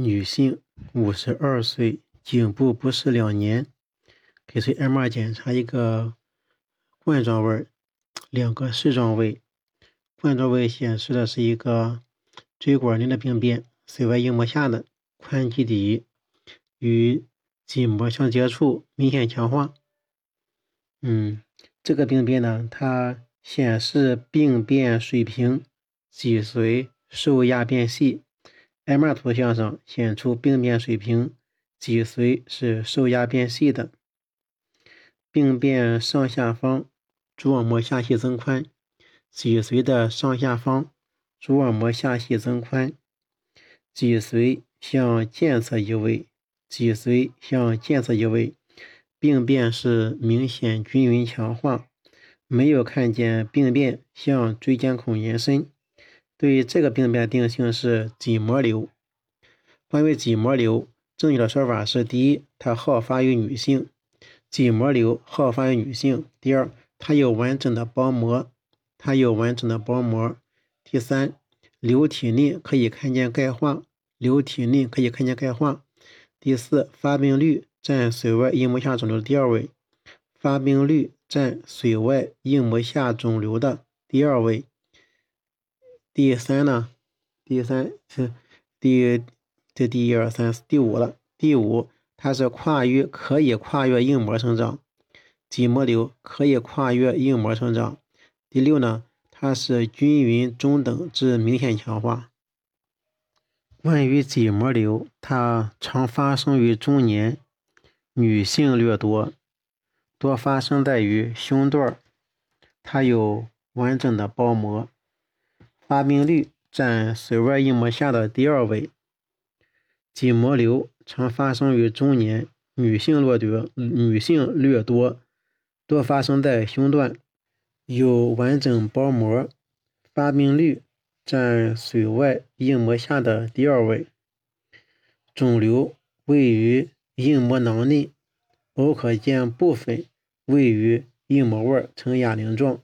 女性，五十二岁，颈部不适两年，给随 MR 检查一个冠状位，两个视状位。冠状位显示的是一个椎管内的病变，髓外硬膜下的宽基底与筋膜相接触，明显强化。嗯，这个病变呢，它显示病变水平，脊髓受压变细。MR 图像上显出病变水平，脊髓是受压变细的。病变上下方蛛网膜下细增宽，脊髓的上下方蛛网膜下细增宽，脊髓向健侧移位，脊髓向健侧移位。病变是明显均匀强化，没有看见病变向椎间孔延伸。对于这个病变定性是筋膜瘤。关于筋膜瘤，正确的说法是：第一，它好发于女性，筋膜瘤好发于女性；第二，它有完整的包膜，它有完整的包膜；第三，瘤体内可以看见钙化，瘤体内可以看见钙化；第四，发病率占髓外硬膜下肿瘤的第二位，发病率占髓外硬膜下肿瘤的第二位。第三呢？第三是第这第一二三四第五了。第五，它是跨越可以跨越硬膜生长，筋膜瘤可以跨越硬膜生长。第六呢，它是均匀中等至明显强化。关于筋膜瘤，它常发生于中年，女性略多，多发生在于胸段它有完整的包膜。发病率占髓外硬膜下的第二位。筋膜瘤常发生于中年，女性略多，女性略多，多发生在胸段，有完整包膜。发病率占髓外硬膜下的第二位。肿瘤位于硬膜囊内，偶可见部分位于硬膜外呈哑铃状。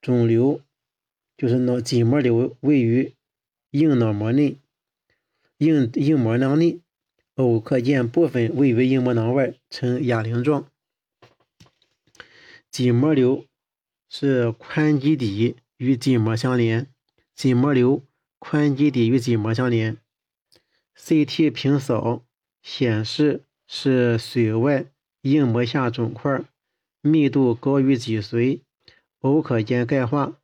肿瘤。就是脑筋膜瘤位于硬脑膜内，硬硬膜囊内，偶可见部分位于硬膜囊外，呈哑铃状。筋膜瘤是宽基底与筋膜相连，筋膜瘤宽基底与筋膜相连。CT 平扫显示是髓外硬膜下肿块，密度高于脊髓，偶可见钙化。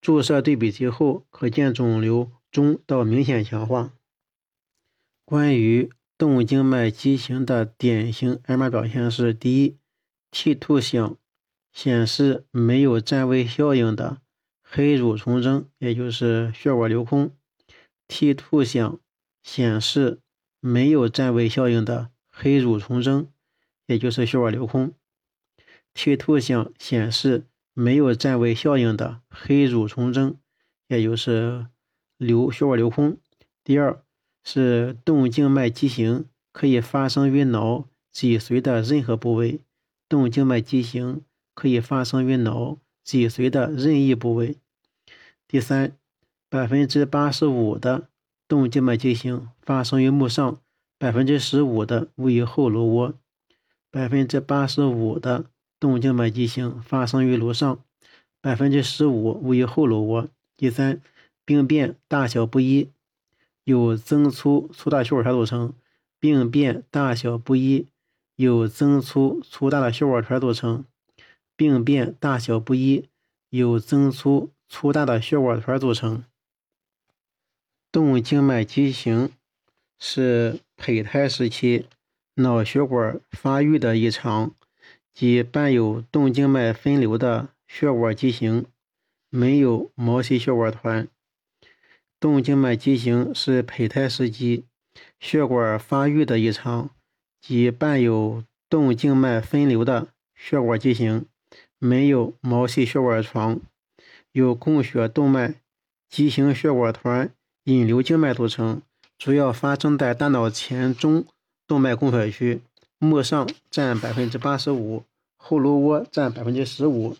注射对比剂后，可见肿瘤中到明显强化。关于动静脉畸形的典型 MR 表现是：第一，T 图像显示没有占位效应的黑乳虫征，也就是血管留空。T 图像显示没有占位效应的黑乳虫征，也就是血管留空。T 图像显示。没有占位效应的黑乳虫征，也就是流血管流空。第二是动静脉畸形，可以发生于脑脊髓的任何部位。动静脉畸形可以发生于脑脊髓的任意部位。第三，百分之八十五的动静脉畸形发生于目上，百分之十五的位于后颅窝，百分之八十五的。动静脉畸形发生于颅上，百分之十五位于后颅窝。第三，病变大小不一，有增粗粗大血管团组成。病变大小不一，有增粗粗大的血管团组成。病变大小不一，有增粗粗大的血管团组成。动静脉畸形是胚胎时期脑血管发育的异常。即伴有动静脉分流的血管畸形，没有毛细血管团。动静脉畸形是胚胎时期血管发育的异常，即伴有动静脉分流的血管畸形，没有毛细血管床，由供血动脉畸形血管团引流静脉组成，主要发生在大脑前中动脉供血区。目上占百分之八十五，后颅窝占百分之十五。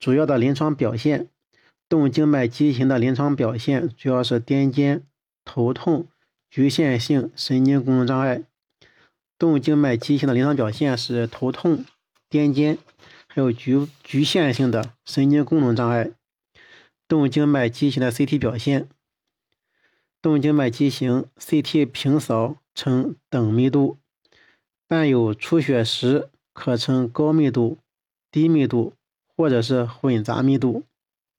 主要的临床表现，动静脉畸形的临床表现主要是癫痫、头痛、局限性神经功能障碍。动静脉畸形的临床表现是头痛、癫痫，还有局局限性的神经功能障碍。动静脉畸形的 CT 表现：动静脉畸形 CT 平扫呈等密度，伴有出血时可呈高密度、低密度或者是混杂密度。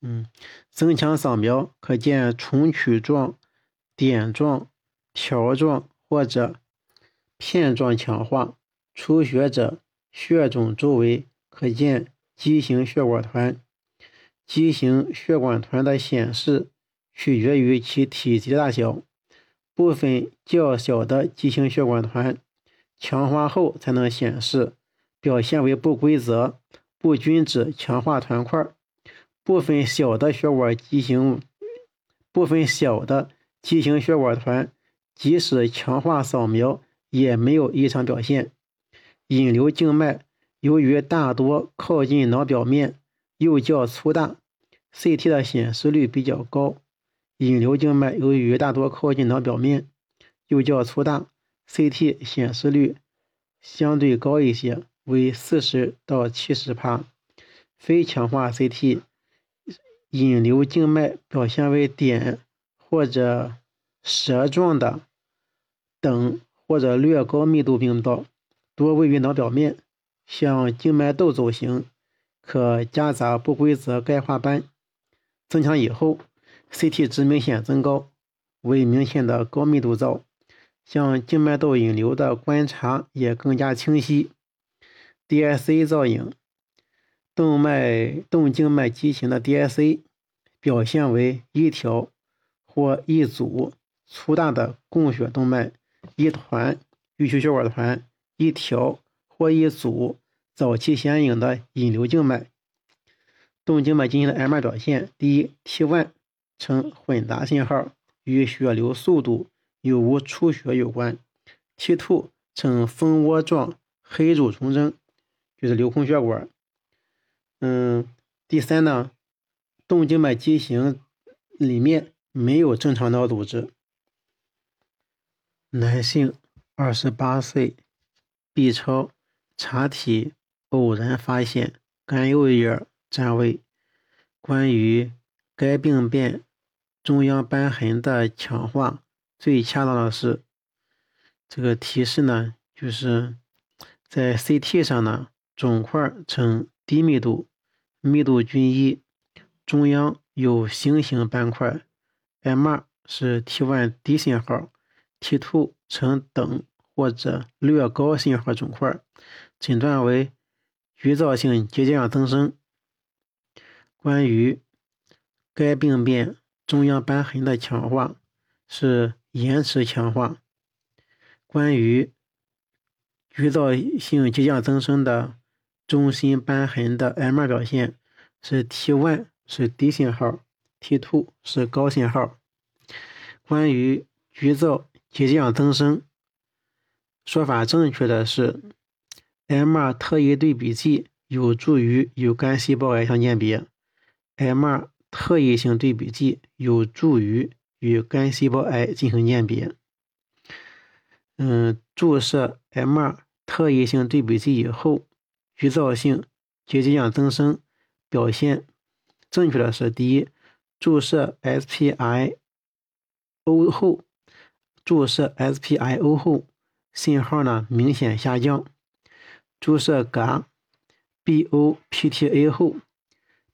嗯，增强扫描可见重曲状、点状、条状或者。片状强化出血者血肿周围可见畸形血管团，畸形血管团的显示取决于其体积大小。部分较小的畸形血管团强化后才能显示，表现为不规则、不均质强化团块。部分小的血管畸形，部分小的畸形血管团，即使强化扫描。也没有异常表现。引流静脉由于大多靠近脑表面，又较粗大，CT 的显示率比较高。引流静脉由于大多靠近脑表面，又较粗大，CT 显示率相对高一些，为四十到七十帕。非强化 CT 引流静脉表现为点或者蛇状的等。或者略高密度病灶，多位于脑表面，像静脉窦走形，可夹杂不规则钙化斑。增强以后，CT 值明显增高，为明显的高密度灶，像静脉窦引流的观察也更加清晰。DSA 造影，动脉动静脉畸形的 DSA 表现为一条或一组粗大的供血动脉。一团预期血管团，一条或一组早期显影的引流静脉。动静脉进行的 MR 表现：第一，T1 呈混杂信号，与血流速度有无出血有关；T2 呈蜂窝状黑柱重征，就是流空血管。嗯，第三呢，动静脉畸形里面没有正常脑组织。男性，二十八岁，B 超查体偶然发现肝右叶占位。关于该病变中央瘢痕的强化，最恰当的是这个提示呢，就是在 CT 上呢，肿块呈低密度，密度均一，中央有星形斑块，MR 是 T1 低信号。T2 呈等或者略高信号肿块，诊断为局灶性结节样增生。关于该病变中央瘢痕的强化是延迟强化。关于局灶性结节样增生的中心瘢痕的 MR 表现是 T1 是低信号，T2 是高信号。关于局灶结节样增生，说法正确的是，MR 特异对比剂有助于与肝细胞癌相鉴别，MR 特异性对比剂有助于与肝细胞癌进行鉴别。嗯，注射 M 二特异性对比剂以后，局灶性结节样增生表现正确的是：第一，注射 SPIO 后。注射 SPIO 后，信号呢明显下降；注射镉 BOPTA 后，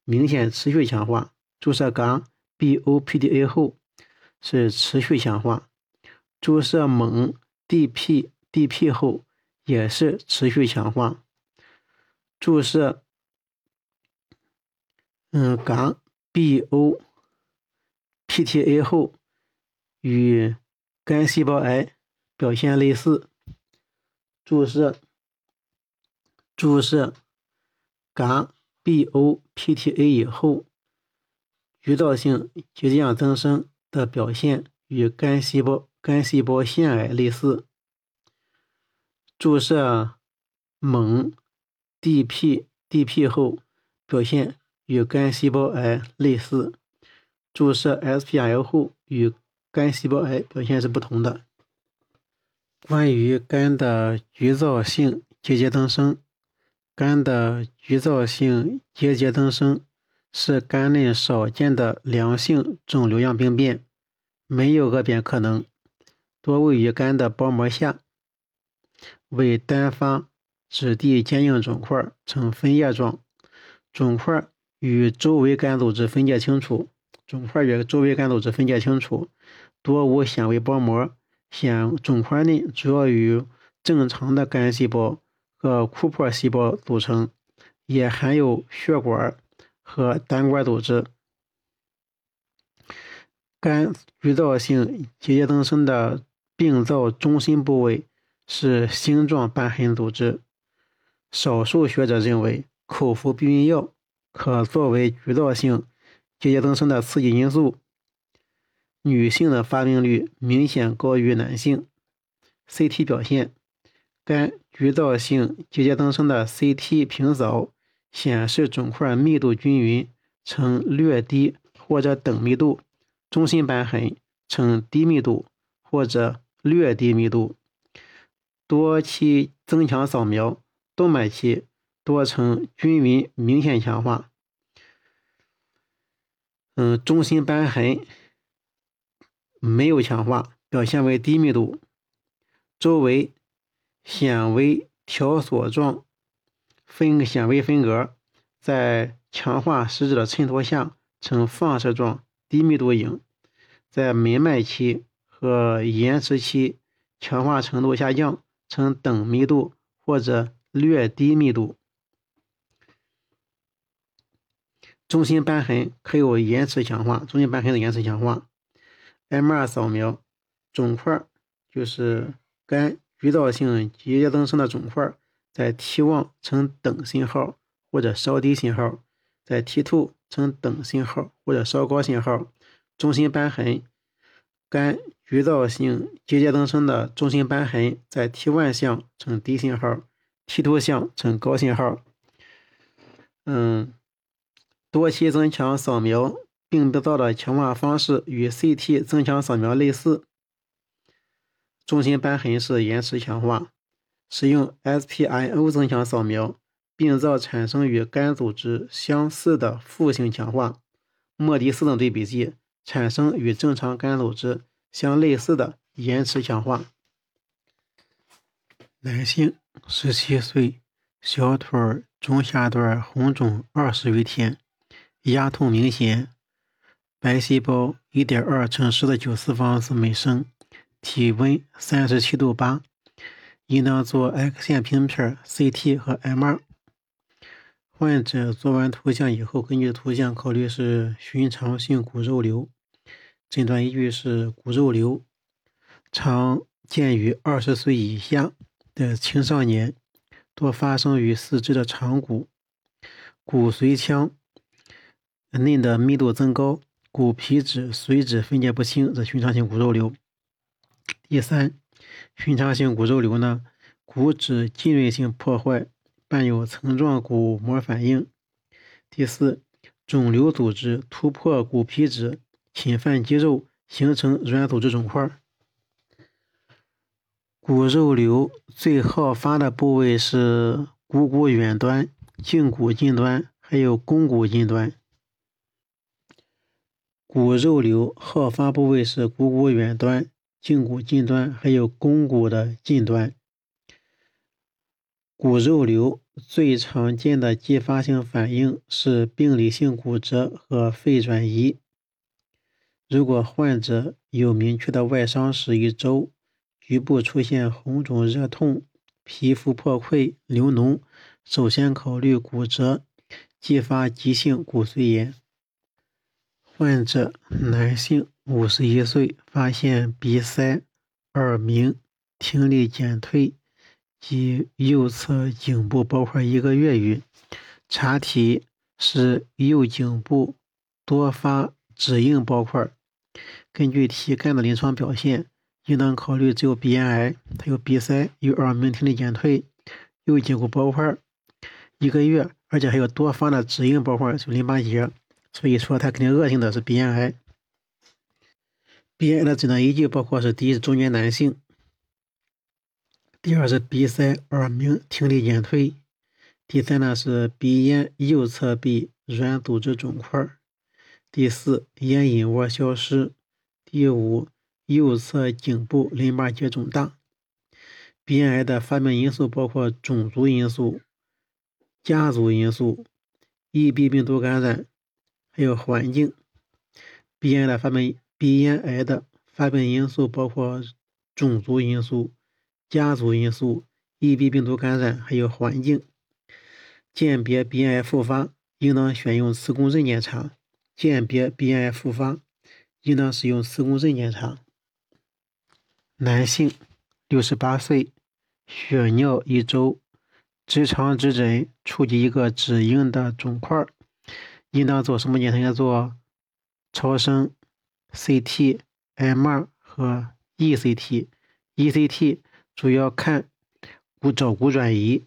明显持续强化；注射镉 BOPTA 后是持续强化；注射锰 DPDP 后也是持续强化；注射嗯镉 BOPTA 后与肝细胞癌表现类似，注射注射镉 BOPTA 以后，局灶性结节样增生的表现与肝细胞肝细胞腺癌类似。注射锰 DPDP 后，表现与肝细胞癌类似。注射 SPIO 后与肝细胞癌表现是不同的。关于肝的局灶性结节增生，肝的局灶性结节增生是肝内少见的良性肿瘤样病变，没有恶变可能，多位于肝的包膜下，为单发质地坚硬肿块，呈分叶状，肿块与周围肝组织分界清楚，肿块与周围肝组织分界清楚，多无纤维包膜。显肿块内主要由正常的肝细胞和库珀细胞组成，也含有血管和胆管组织。肝局灶性结节增生的病灶中心部位是星状瘢痕组织。少数学者认为，口服避孕药可作为局灶性结节增生的刺激因素。女性的发病率明显高于男性。CT 表现，肝局灶性结节增生的 CT 平扫显示肿块密度均匀，呈略低或者等密度；中心瘢痕呈低密度或者略低密度。多期增强扫描，动脉期多呈均匀明显强化。嗯，中心瘢痕。没有强化，表现为低密度，周围显微条索状分显微分隔，在强化实质的衬托下呈放射状低密度影，在门脉期和延迟期强化程度下降，呈等密度或者略低密度。中心瘢痕可有延迟强化，中心瘢痕的延迟强化。M2 扫描，肿块就是肝局灶性结节增生的肿块，在 T1 呈等信号或者稍低信号，在 T2 呈等信号或者稍高信号。中心瘢痕，肝局灶性结节增生的中心瘢痕在 T1 项呈低信号，T2 项呈高信号。嗯，多期增强扫描。病灶的强化方式与 CT 增强扫描类似，中心瘢痕是延迟强化，使用 SPIO 增强扫描，病灶产生与肝组织相似的负性强化。莫迪斯等对比剂产生与正常肝组织相类似的延迟强化。男性，十七岁，小腿中下段红肿二十余天，压痛明显。白细胞一点二乘十的九次方次每升，体温三十七度八，应当做 X 线平片、CT 和 MR。患者做完图像以后，根据图像考虑是寻常性骨肉瘤，诊断依据是骨肉瘤，常见于二十岁以下的青少年，多发生于四肢的长骨，骨髓腔内的密度增高。骨皮质、髓质分解不清，的寻常性骨肉瘤。第三，寻常性骨肉瘤呢，骨质浸润性破坏，伴有层状骨膜反应。第四，肿瘤组织突破骨皮质，侵犯肌肉，形成软组织肿块。骨肉瘤最好发的部位是股骨远端、胫骨近端，还有肱骨近端。骨肉瘤好发部位是股骨远端、胫骨近端，还有肱骨的近端。骨肉瘤最常见的继发性反应是病理性骨折和肺转移。如果患者有明确的外伤史一周，局部出现红肿热痛、皮肤破溃、流脓，首先考虑骨折，继发急性骨髓炎。患者男性，五十一岁，发现鼻塞、耳鸣、听力减退及右侧颈部包块一个月余，查体是右颈部多发指硬包块。根据体干的临床表现，应当考虑只有鼻咽癌。他有鼻塞、有耳鸣、听力减退、右颈部包块一个月，而且还有多发的指硬包块，就淋巴结。所以说，它肯定恶性的是鼻咽癌。鼻咽癌的诊断依据包括是：第一是中年男性，第二是鼻塞、耳鸣、听力减退。第三呢是鼻咽右侧壁软组织肿块。第四，咽隐窝消失。第五，右侧颈部淋巴结肿大。鼻咽癌的发病因素包括种族因素、家族因素、EB 病毒感染，还有环境。鼻咽的发病，鼻咽癌的发病因素包括种族因素、家族因素、EB 病毒感染，还有环境。鉴别鼻咽癌复发，应当选用磁共振检查。鉴别鼻咽癌复发，应当使用磁共振检查。男性。六十八岁，血尿一周，直肠指诊触及一个指硬的肿块，应当做什么检查？要做超声、CT、MR 和 ECT。ECT 主要看骨找骨转移。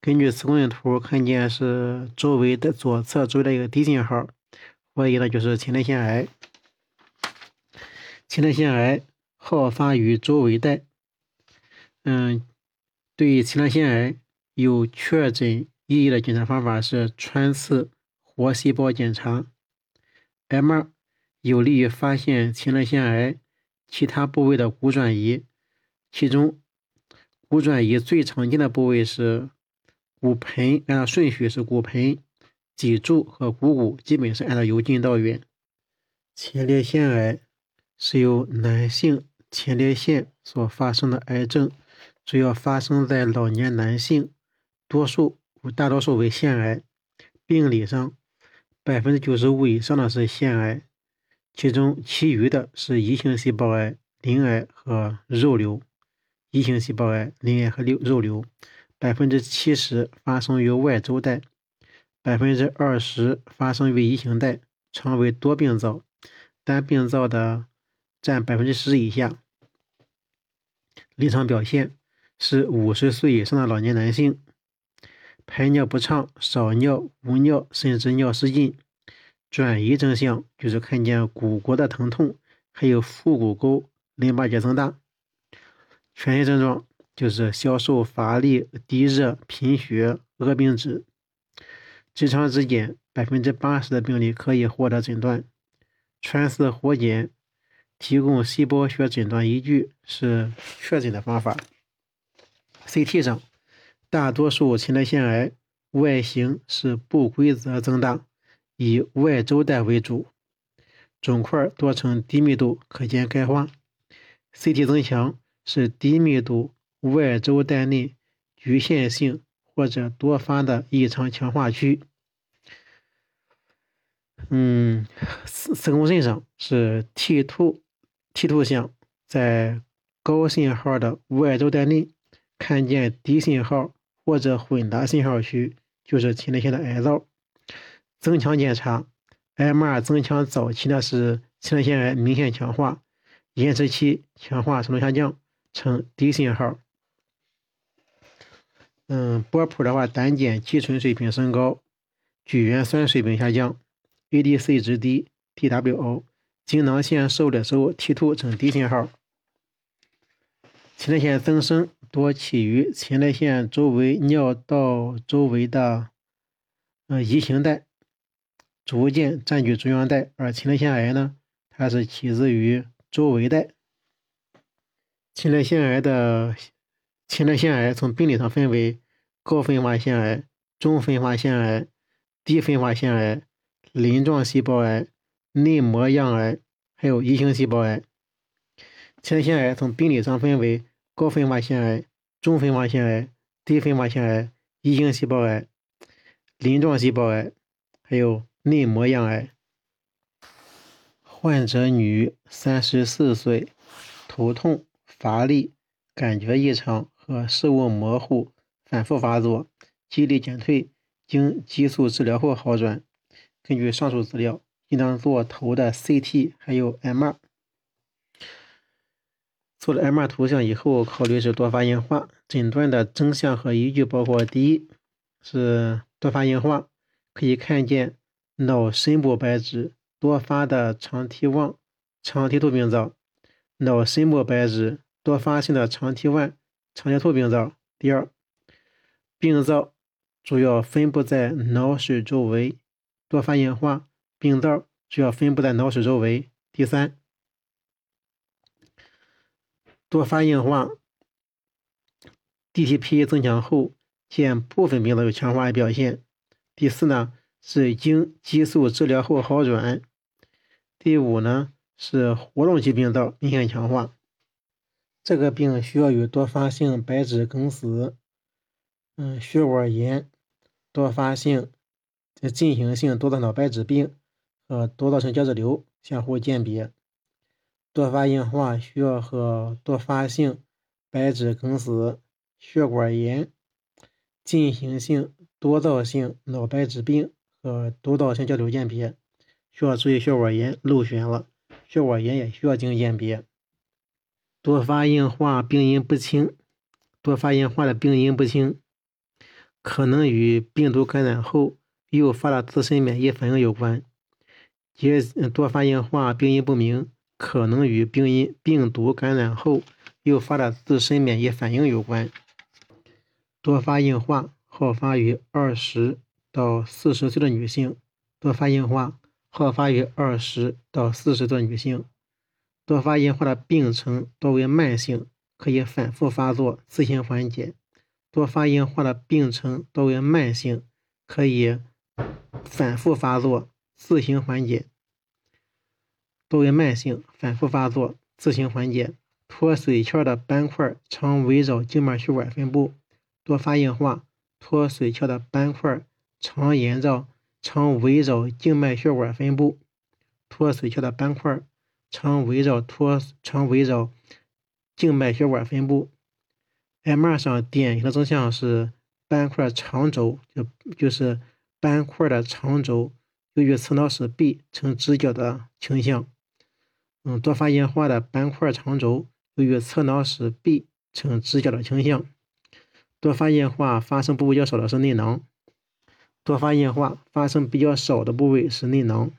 根据磁共振图，看见是周围的左侧周围的一个低信号，怀疑呢就是前列腺癌。前列腺癌好发于周围带。嗯，对前列腺癌有确诊意义的检查方法是穿刺活细胞检查。，M 有利于发现前列腺癌其他部位的骨转移，其中骨转移最常见的部位是骨盆，按照顺序是骨盆、脊柱和股骨，基本是按照由近到远。前列腺癌是由男性前列腺所发生的癌症。主要发生在老年男性，多数大多数为腺癌。病理上，百分之九十五以上的是腺癌，其中其余的是异型细胞癌、鳞癌和肉瘤。异型细胞癌、鳞癌和瘤肉瘤，百分之七十发生于外周带，百分之二十发生于异型带，常为多病灶，单病灶的占百分之十以下。临床表现。是五十岁以上的老年男性，排尿不畅、少尿、无尿，甚至尿失禁。转移征象就是看见骨骼的疼痛，还有腹股沟淋巴结增大。全身症状就是消瘦、乏力、低热、贫血、恶病质。直肠指检，百分之八十的病例可以获得诊断。穿刺活检提供细胞学诊断依据，是确诊的方法。CT 上，大多数前列腺癌外形是不规则增大，以外周带为主，肿块多呈低密度，可见钙化。CT 增强是低密度外周带内局限性或者多发的异常强化区。嗯，磁磁共振上是 T 图 T 图像，在高信号的外周带内。看见低信号或者混搭信号区，就是前列腺的癌灶。增强检查，MR 增强早期呢是前列腺癌明显强化，延迟期强化程度下降，呈低信号。嗯，波谱的话，胆碱基醇水平升高，聚元酸水平下降，ADC 值低，TWO，精囊腺受的时候 T2 呈低信号。前列腺增生。多起于前列腺周围尿道周围的呃移行带，逐渐占据中央带，而前列腺癌呢，它是起自于周围带。前列腺癌的前列腺癌从病理上分为高分化腺癌、中分化腺癌、低分化腺癌、鳞状细胞癌、内膜样癌，还有异型细胞癌。前列腺癌从病理上分为。高分化腺癌、中分化腺癌、低分化腺癌、异型细胞癌、鳞状细胞癌，还有内膜样癌。患者女，三十四岁，头痛、乏力、感觉异常和视物模糊，反复发作，记忆力减退，经激素治疗后好转。根据上述资料，应当做头的 CT，还有 MR。做了 MR 图像以后，考虑是多发硬化。诊断的征象和依据包括：第一是多发硬化，可以看见脑深部白质多发的长 T 旺、长 T2 病灶；脑深部白质多发性的长 T1、肠绞突病灶。第二，病灶主要分布在脑室周围，多发硬化，病灶主要分布在脑室周围。第三，多发硬化，DTP 增强后见部分病灶有强化的表现。第四呢是经激素治疗后好转。第五呢是活动期病灶明显强化。这个病需要有多发性白质梗死、嗯血管炎、多发性这进行性多大脑白质病和多造性胶质瘤相互鉴别。多发硬化需要和多发性白质梗死、血管炎、进行性多灶性脑白质病呃多造性胶瘤鉴别，需要注意血管炎漏选了，血管炎也需要进行鉴别。多发硬化病因不清，多发硬化的病因不清，可能与病毒感染后诱发的自身免疫反应有关；结多发硬化病因不明，可能与病因病毒感染后诱发的自身免疫反应有关。多发硬化好发于二十到四十岁的女性，多发硬化好发于二十到四十的女性。多发硬化的病程多为慢性，可以反复发作自行缓解。多发硬化的病程多为慢性，可以反复发作自行缓解。多为慢性，反复发作自行缓解。脱水鞘的斑块常围绕静脉血管分布。多发硬化，脱水鞘的斑块常沿着常围绕静脉血管分布。脱髓鞘的斑块。常围绕脱常围绕静脉血管分布。MR 上典型的征象是斑块长轴，就就是斑块的长轴由于侧脑室壁呈直角的倾向。嗯，多发硬化的斑块长轴由于侧脑室壁呈直角的倾向。多发硬化发生部位较少的是内囊。多发硬化发生比较少的部位是内囊。